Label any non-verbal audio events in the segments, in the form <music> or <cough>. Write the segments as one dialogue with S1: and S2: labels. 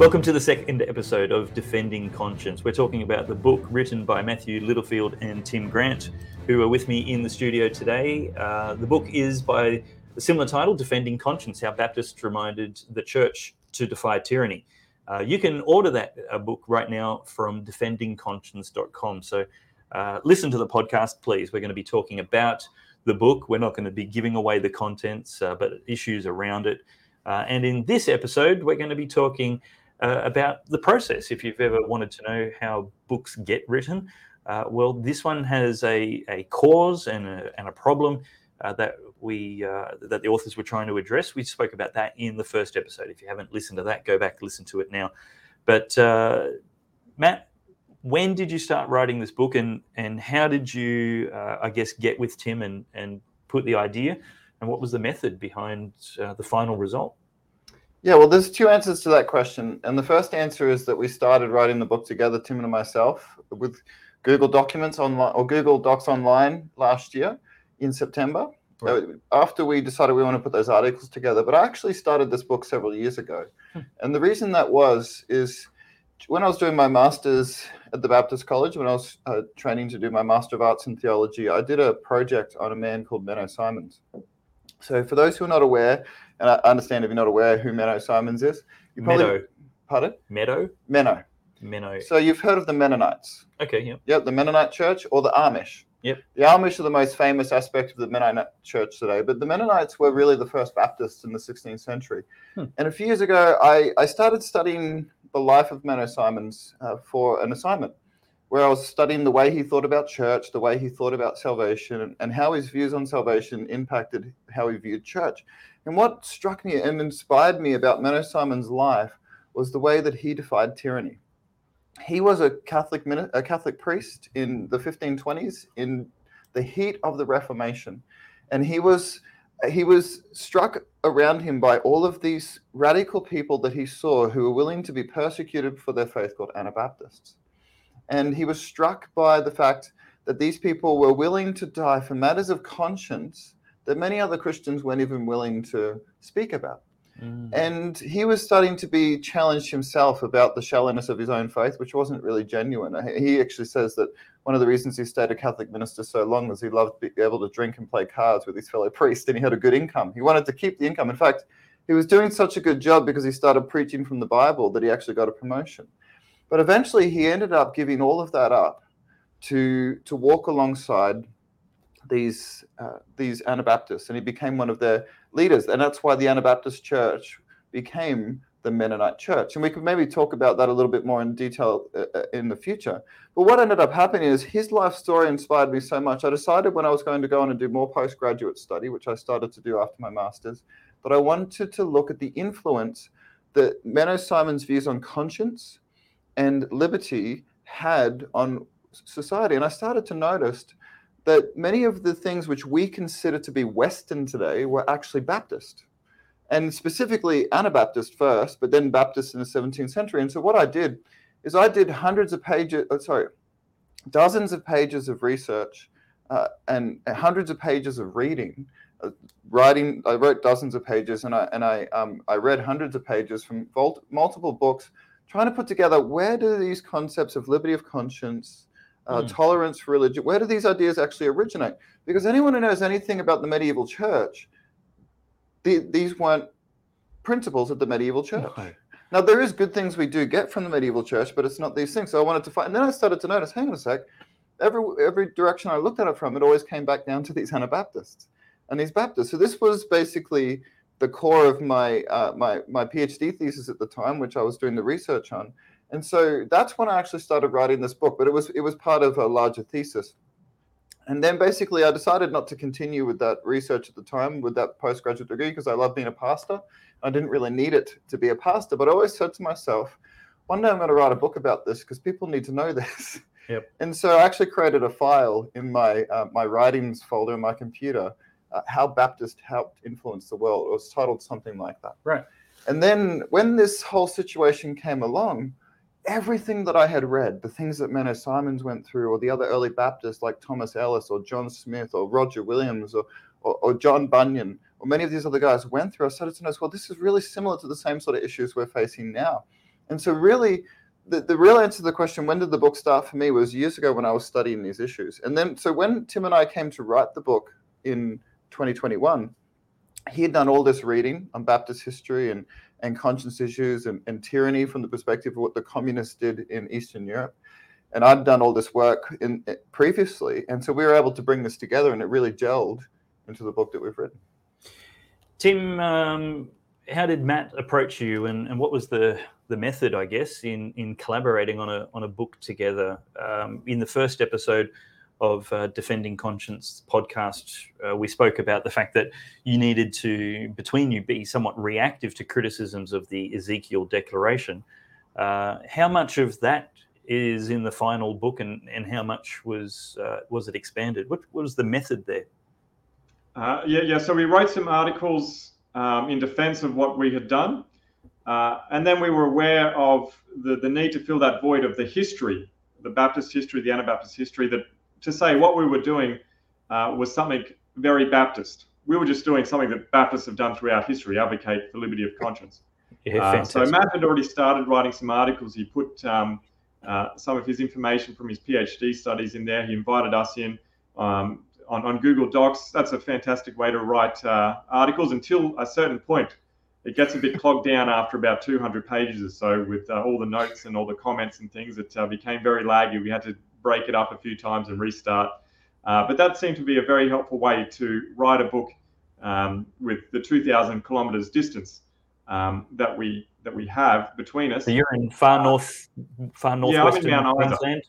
S1: Welcome to the second episode of Defending Conscience. We're talking about the book written by Matthew Littlefield and Tim Grant, who are with me in the studio today. Uh, the book is by a similar title, Defending Conscience How Baptists Reminded the Church to Defy Tyranny. Uh, you can order that uh, book right now from defendingconscience.com. So uh, listen to the podcast, please. We're going to be talking about the book. We're not going to be giving away the contents, uh, but issues around it. Uh, and in this episode, we're going to be talking uh, about the process. If you've ever wanted to know how books get written, uh, well, this one has a, a cause and a, and a problem uh, that we uh, that the authors were trying to address. We spoke about that in the first episode. If you haven't listened to that, go back listen to it now. But uh, Matt, when did you start writing this book, and and how did you, uh, I guess, get with Tim and and put the idea, and what was the method behind the final result?
S2: Yeah, well, there's two answers to that question. And the first answer is that we started writing the book together, Tim and myself, with Google Documents online or Google Docs online last year in September. Right. After we decided we want to put those articles together, but I actually started this book several years ago. Hmm. And the reason that was is when I was doing my master's at the Baptist College, when I was uh, training to do my Master of Arts in Theology, I did a project on a man called Menno Simons. So, for those who are not aware, and I understand if you're not aware who Menno Simons is,
S1: you probably Meadow.
S2: pardon
S1: Meadow
S2: Menno.
S1: Menno.
S2: So you've heard of the Mennonites?
S1: Okay. Yep.
S2: Yep. The Mennonite Church or the Amish.
S1: Yep.
S2: The Amish are the most famous aspect of the Mennonite Church today, but the Mennonites were really the first Baptists in the 16th century. Hmm. And a few years ago, I, I started studying the life of Menno Simons uh, for an assignment where I was studying the way he thought about church, the way he thought about salvation, and, and how his views on salvation impacted how he viewed church. And what struck me and inspired me about Menno Simon's life was the way that he defied tyranny. He was a Catholic a Catholic priest in the 1520s in the heat of the Reformation, and he was he was struck around him by all of these radical people that he saw who were willing to be persecuted for their faith called Anabaptists. And he was struck by the fact that these people were willing to die for matters of conscience that many other Christians weren't even willing to speak about. Mm. And he was starting to be challenged himself about the shallowness of his own faith, which wasn't really genuine. He actually says that one of the reasons he stayed a Catholic minister so long was he loved being able to drink and play cards with his fellow <laughs> priests, and he had a good income. He wanted to keep the income. In fact, he was doing such a good job because he started preaching from the Bible that he actually got a promotion. But eventually, he ended up giving all of that up to to walk alongside these uh, these Anabaptists, and he became one of their leaders. And that's why the Anabaptist Church became the Mennonite Church. And we could maybe talk about that a little bit more in detail uh, uh, in the future. But what ended up happening is his life story inspired me so much. I decided when I was going to go on and do more postgraduate study, which I started to do after my master's, that I wanted to look at the influence that Menno Simon's views on conscience and liberty had on society. And I started to notice that many of the things which we consider to be Western today were actually Baptist. And specifically Anabaptist first, but then Baptist in the 17th century. And so what I did is I did hundreds of pages, oh, sorry, dozens of pages of research uh, and hundreds of pages of reading. Uh, writing, I wrote dozens of pages, and I and I um, I read hundreds of pages from multiple books trying to put together where do these concepts of liberty of conscience, uh, mm. tolerance for religion, where do these ideas actually originate? Because anyone who knows anything about the medieval church, the, these weren't principles of the medieval church. No. Now, there is good things we do get from the medieval church, but it's not these things. So I wanted to find, and then I started to notice, hang on a sec, every, every direction I looked at it from, it always came back down to these <laughs> Anabaptists and these Baptists. So this was basically the core of my uh, my my PhD thesis at the time, which I was doing the research on. And so that's when I actually started writing this book. But it was it was part of a larger thesis. And then basically, I decided not to continue with that research at the time with that postgraduate degree because I love being a pastor. I didn't really need it to be a pastor, but I always said to myself, one day I'm going to write a book about this because people need to know <laughs> this.
S1: Yep.
S2: And so I actually created a file in my uh, my writings folder in my computer uh, how Baptist helped influence the world. It was titled something like that.
S1: Right.
S2: And then when this whole situation came along, everything that I had read, the things that Menno Simons went through, or the other early Baptists like Thomas Helwys or John Smyth or Roger Williams or, or, or John Bunyan or many of these other guys went through, I started to notice, well, this is really similar to the same sort of issues we're facing now. And so, really, the, the real answer to the question, when did the book start for me, was years ago when I was studying these issues. And then, so when Tim and I came to write the book in 2021, he had done all this reading on Baptist history and, and conscience issues and, and tyranny from the perspective of what the communists did in Eastern Europe. And I'd done all this work in, previously. And so we were able to bring this together and it really gelled into the book that we've written.
S1: Tim, um, how did Matt approach you and, and what was the, the method, I guess, in, in collaborating on a, on a book together? Um, in the first episode, of uh, Defending Conscience podcast, uh, we spoke about the fact that you needed to, between you, be somewhat reactive to criticisms of the Ezekiel Declaration. Uh, how much of that is in the final book, and, and how much was uh, was it expanded? What, what was the method there?
S3: Uh, yeah, yeah. So we wrote some articles um, in defense of what we had done, uh, and then we were aware of the, the need to fill that void of the history, the Baptist history, the Anabaptist history that to say what we were doing uh, was something very Baptist. We were just doing something that Baptists have done throughout history, advocate for liberty of conscience. Yeah, uh, so Matt had already started writing some articles. He put um, uh, some of his information from his PhD studies in there. He invited us in um, on, on Google Docs. That's a fantastic way to write uh, articles until a certain point. It gets a bit clogged down after about 200 pages or so with uh, all the notes and all the comments and things. It uh, became very laggy. We had to break it up a few times and restart. Uh, but that seemed to be a very helpful way to write a book um, with the 2,000 kilometers distance um, that we that we have between us.
S1: So you're in far north, far northwestern
S3: yeah, Mount
S1: Queensland.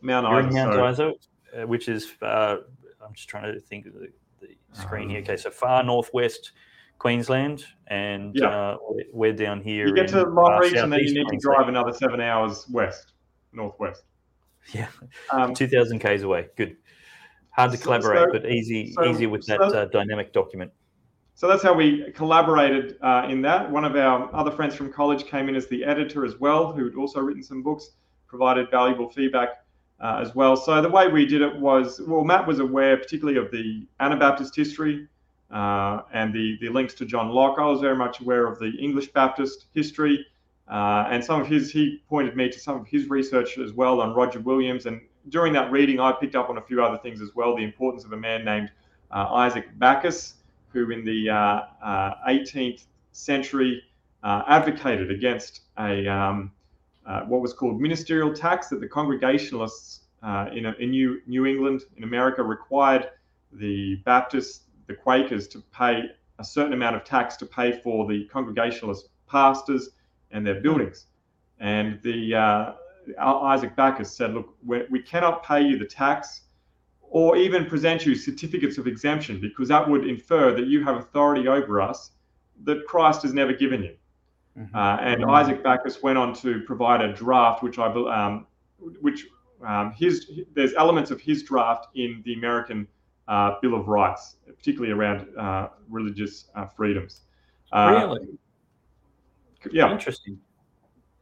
S3: Mount
S1: Isa, Mount Isa, uh, which is uh, I'm just trying to think of the, the screen um, here. Okay, so far northwest Queensland, and yeah. Uh, we're down here.
S3: You get to Longreach, and then you need to drive another seven hours west, northwest. <laughs>
S1: Yeah, um, two thousand k's away. Good. Hard to so, collaborate, so, but easy so, easier with that uh, dynamic document.
S3: So that's how we collaborated uh, in that. One of our other friends from college came in as the editor as well, who had also written some books, provided valuable feedback uh, as well. So the way we did it was, well, Matt was aware particularly of the Anabaptist history uh, and the, the links to John Locke. I was very much aware of the English Baptist history uh, and some of his, he pointed me to some of his research as well on Roger Williams. And during that reading, I picked up on a few other things as well. The importance of a man named uh, Isaac Backus, who in the uh, 18th uh, century uh, advocated against a um, uh, what was called ministerial tax that the Congregationalists in, a, in New, New England in America required the Baptists, the Quakers, to pay a certain amount of tax to pay for the Congregationalist pastors and their buildings. And the uh, Isaac Backus said, look, we cannot pay you the tax or even present you certificates of exemption because that would infer that you have authority over us that Christ has never given you. Mm-hmm. Uh, and mm-hmm. Isaac Backus went on to provide a draft, which I, um, which um, his there's elements of his draft in the American uh, Bill of Rights, particularly around uh, religious uh, freedoms.
S1: Uh, really?
S3: Yeah,
S1: interesting.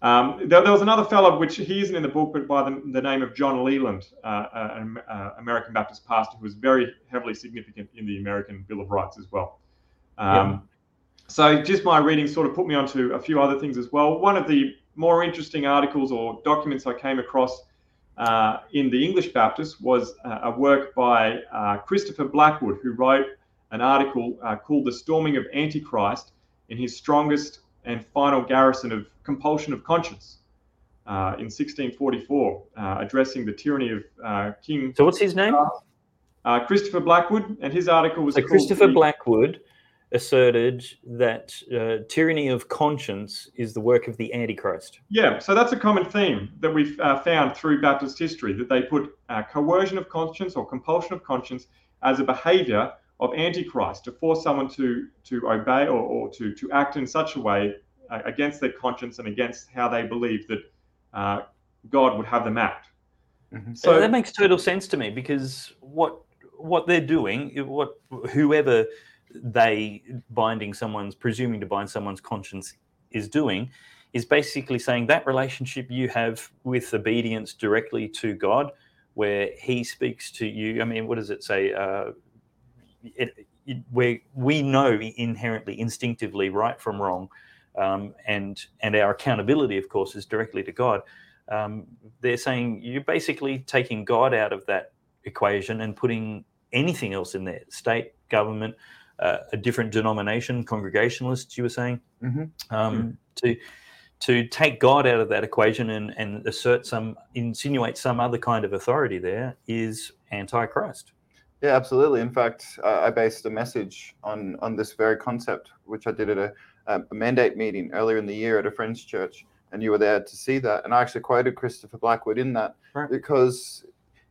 S3: Um, there, there, was another fellow, which he isn't in the book, but by the, the name of John Leland, uh, an uh, American Baptist pastor who was very heavily significant in the American Bill of Rights as well. Um, yeah. So just my reading sort of put me onto a few other things as well. One of the more interesting articles or documents I came across uh, in the English Baptist was uh, a work by uh, Christopher Blackwood, who wrote an article uh, called The Storming of Antichrist in his strongest and final garrison of compulsion of conscience uh, in 1644, uh, addressing the tyranny of uh, King.
S1: So, what's his name?
S3: Uh, Christopher Blackwood, and his article was.
S1: So Christopher Blackwood asserted that uh, tyranny of conscience is the work of the Antichrist.
S3: Yeah, so that's a common theme that we've uh, found through Baptist history that they put coercion of conscience or compulsion of conscience as a behavior of antichrist to force someone to to obey or, or to to act in such a way uh, against their conscience and against how they believe that uh, God would have them act.
S1: Mm-hmm. So that makes total sense to me because what what they're doing, what whoever they binding someone's presuming to bind someone's conscience is doing, is basically saying that relationship you have with obedience directly to God, where He speaks to you. I mean, what does it say? Uh, it, it, we we know inherently, instinctively, right from wrong. um, and and our accountability, of course, is directly to God. Um, they're saying you're basically taking God out of that equation and putting anything else in there: state, government, uh, a different denomination, Congregationalists. You were saying
S2: Mm-hmm.
S1: um, to to take God out of that equation and, and assert some insinuate some other kind of authority there is anti-Christ.
S2: Yeah, absolutely. In fact, uh, I based a message on on this very concept, which I did at a, a mandate meeting earlier in the year at a friend's church, and you were there to see that. And I actually quoted Christopher Blackwood in that
S1: Right.
S2: because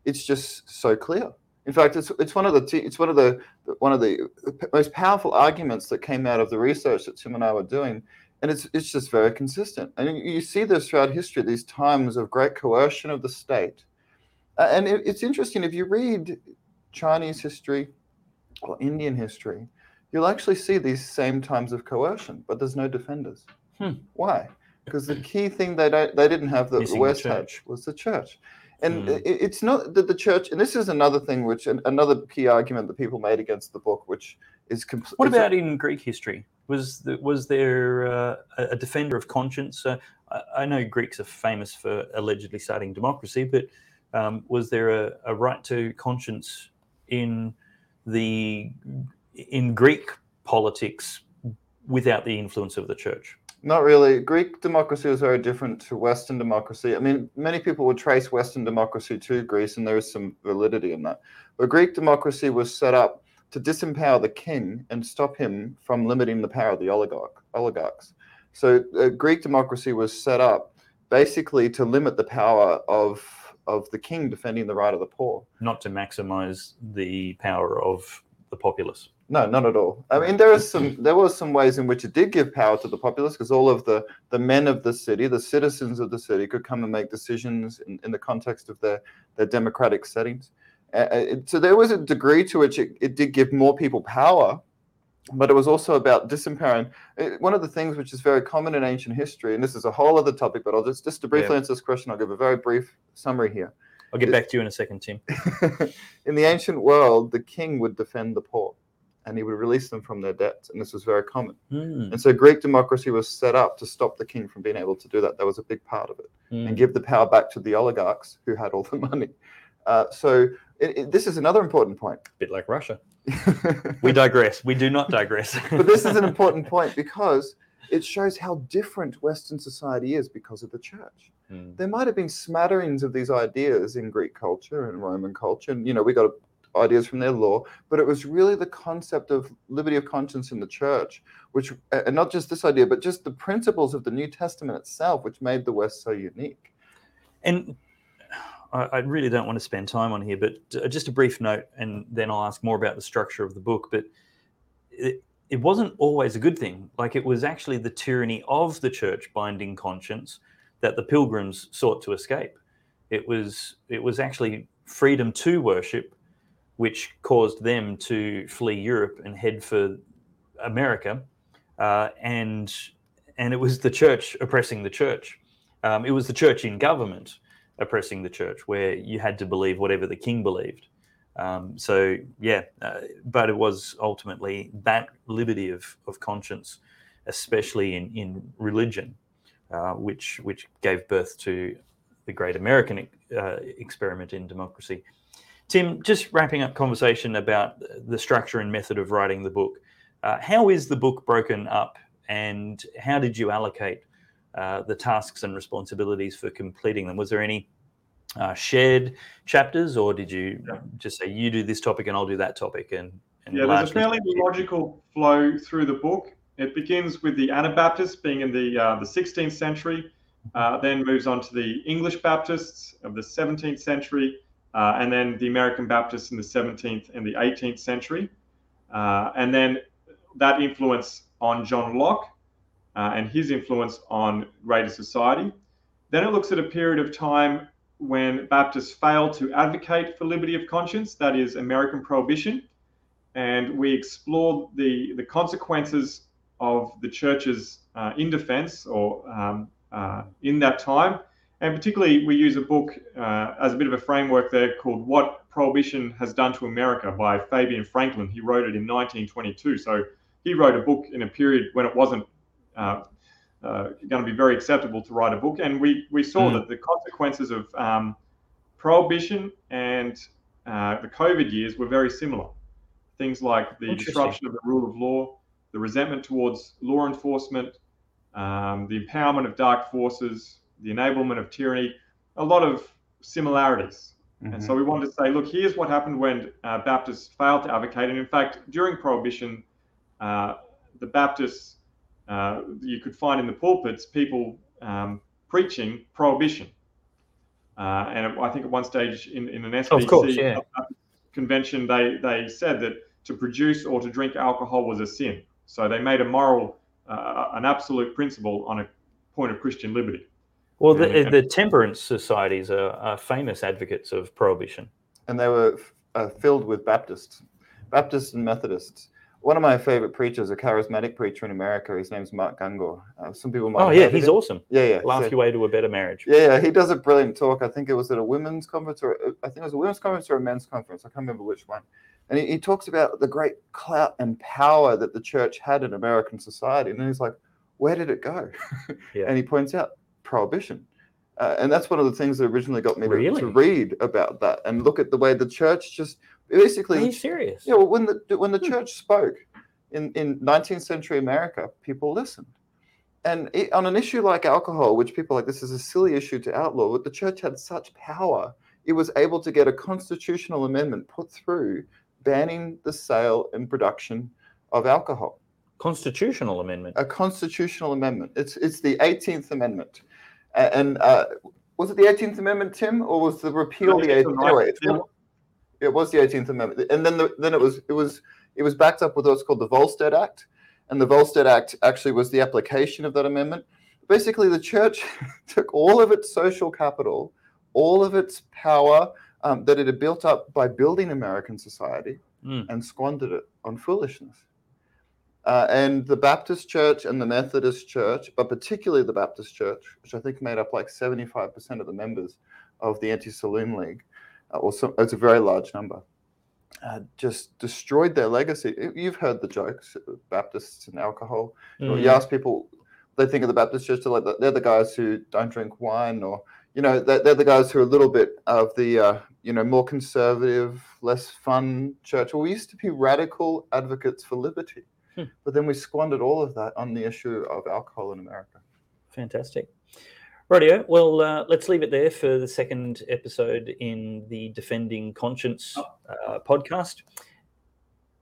S2: it's just so clear. In fact, it's it's one of the t- it's one of the one of the most powerful arguments that came out of the research that Tim and I were doing, and it's it's just very consistent. And you you see this throughout history, these times of great coercion of the state. Uh, and it, it's interesting if you read Chinese history or Indian history, you'll actually see these same times of coercion, but there's no defenders.
S1: Hmm.
S2: Why? Because the key thing they don't, they didn't have that the
S1: Missing the
S2: West
S1: church.
S2: had was the church. And
S1: Hmm.
S2: it, it's not that the church, and this is another thing, which an- another key argument that people made against the book, which is complete.
S1: What about in Greek history? Was the, was there uh, a a defender of conscience? Uh, I, I know Greeks are famous for allegedly starting democracy, but um, was there a, a right to conscience in the in Greek politics without the influence of the church?
S2: Not really. Greek democracy was very different to Western democracy. I mean, many people would trace Western democracy to Greece, and there is some validity in that. But Greek democracy was set up to disempower the king and stop him from limiting the power of the oligarch, oligarchs. So uh, Greek democracy was set up basically to limit the power of of the king defending the right of the poor.
S1: Not to maximize the power of the populace.
S2: No, not at all. I mean, there is some there was some ways in which it did give power to the populace because all of the the men of the city, the citizens of the city, could come and make decisions in, in the context of their their democratic settings. Uh, it- so there was a degree to which it, it did give more people power, but it was also about disempowering. Uh, One of the things which is very common in ancient history, and this is a whole other topic, but I'll just just to briefly
S1: Yeah.
S2: answer this question, I'll give a very brief summary here.
S1: I'll get
S2: It-
S1: back to you in a second, Tim. <laughs>
S2: in the ancient world, the king would defend the poor and he would release them from their debts. And this was very common.
S1: Hmm,
S2: And so Greek democracy was set up to stop the king from being able to do that. That was a big part of it.
S1: hmm.
S2: And give the power back to the oligarchs who had all the <laughs> money. Uh, so it, it- this is another important point.
S1: A bit like Russia. We <laughs> digress. We do not digress.
S2: but this is an important point because it shows how different Western society is because of the church.
S1: Hmm.
S2: there might have been smatterings of these ideas in Greek culture and Roman culture, and you know we got ideas from their law, but it was really the concept of liberty of conscience in the church, which and not just this idea, but just the principles of the New Testament itself, which made the West so unique.
S1: And I, really don't want to spend time on here, but uh, just a brief note, and then I'll ask more about the structure of the book. But it, it wasn't always a good thing. Like it was actually the tyranny of the church binding conscience that the pilgrims sought to escape. It was it was actually freedom to worship, which caused them to flee Europe and head for America, uh, and and it was the church oppressing the church. Um, it was the church in government oppressing the church, where you had to believe whatever the king believed. Um, so yeah, uh, but it was ultimately that liberty of, of conscience, especially in, in religion, uh, which which gave birth to the great American uh, experiment in democracy. Tim, just wrapping up conversation about the structure and method of writing the book. Uh, how is the book broken up, and how did you allocate the tasks and responsibilities for completing them? Was there any uh, shared chapters, or did you
S3: Yeah.
S1: just say you do this topic and I'll do that topic? And, and
S3: Yeah, there's a fairly logical flow through the book. It begins with the Anabaptists being in the uh, the 16th century, uh, then moves on to the English Baptists of the 17th century, uh, and then the American Baptists in the 17th and the 18th century, uh, and then that influence on John Locke uh, and his influence on greater society. Then it looks at a period of time when Baptists failed to advocate for liberty of conscience, that is, American prohibition and we explore the, the consequences of the church's uh, indefense or um, uh, in that time. And particularly, we use a book uh, as a bit of a framework there called What Prohibition Has Done to America by Fabian Franklin. He wrote it in 1922. So he wrote a book in a period when it wasn't uh, uh, going to be very acceptable to write a book. And we, we saw mm. that the consequences of um, prohibition and uh, the COVID years were very similar. Things like the disruption of the rule of law, the resentment towards law enforcement, um, the empowerment of dark forces, the enablement of tyranny, a lot of similarities. Mm-hmm. And so we wanted to say, look, here's what happened when uh, Baptists failed to advocate. And in fact, during Prohibition, uh, the Baptists, uh, you could find in the pulpits people um, preaching prohibition. Uh, and I think at one stage in, in an SBC
S1: course, yeah.
S3: convention, they, they said that to produce or to drink alcohol was a sin. So they made a moral, uh, an absolute principle on a point of Christian liberty.
S1: Well, the, the temperance societies are, are, famous advocates of prohibition.
S2: And they were uh, filled with Baptists, Baptists and Methodists. One of my favorite preachers, a charismatic preacher in America, his name's Mark Gungor. Uh, some people might.
S1: Oh yeah, he's awesome.
S2: Yeah, yeah.
S1: Laugh so, your way to a better marriage.
S2: Yeah, yeah. He does a brilliant talk. I think it was at a women's conference, or uh, I think it was a women's conference or a men's conference. I can't remember which one. And he, he talks about the great clout and power that the church had in American society. And he's like, where did it go? <laughs> Yeah. and he points out prohibition. Uh, and that's one of the things that originally got me to, to, read about that and look at the way the church just basically.
S1: Are you serious?
S2: Yeah. Well, when the when the hmm. church spoke in in 19th century America, people listened. And it, on an issue like alcohol, which people like this is a silly issue to outlaw, but the church had such power, it was able to get a constitutional amendment put through banning the sale and production of alcohol.
S1: Constitutional amendment.
S2: A constitutional amendment. It's it's the 18th Amendment, and uh, was it the 18th Amendment, Tim, or was the repeal the 18th? Anyway, it was the 18th Amendment, and then the, then it was it was it was backed up with what's called the Volstead Act, and the Volstead Act actually was the application of that amendment. Basically, the church <laughs> took all of its social capital, all of its power um, that it had built up by building American society, mm. and squandered it on foolishness. Uh, and the Baptist Church and the Methodist Church, but particularly the Baptist Church, which I think made up like 75% of the members of the Anti Saloon League, or some, it's a very large number, uh, just destroyed their legacy. You've heard the jokes, Baptists and alcohol. Mm. You ask people, they think of the Baptist Church, they're, like the, they're the guys who don't drink wine, or, you know, they're, they're the guys who are a little bit of the, uh, you know, more conservative, less fun church. Well, we used to be radical advocates for liberty. Hmm. But then we squandered all of that on the issue of alcohol in America.
S1: Fantastic. Radio. Well, uh, let's leave it there for the second episode in the Defending Conscience oh. uh, podcast.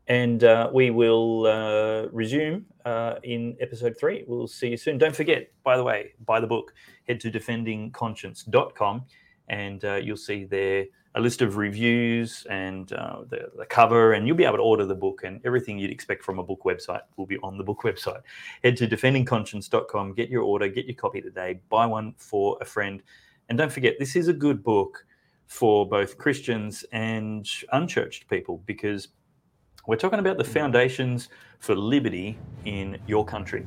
S1: And uh, we will uh, resume uh, in episode three. We'll see you soon. Don't forget, by the way, buy the book. Head to defendingconscience.com and uh, you'll see there a list of reviews and uh, the, the, cover, and you'll be able to order the book, and everything you'd expect from a book website will be on the book website. Head to defendingconscience.com, get your order, get your copy today, buy one for a friend. And don't forget, this is a good book for both Christians and unchurched people because we're talking about the foundations for liberty in your country.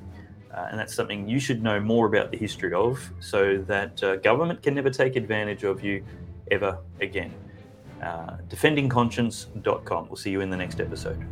S1: Uh, and that's something you should know more about the history of so that uh, government can never take advantage of you ever again. Uh, defendingconscience.com. We'll see you in the next episode.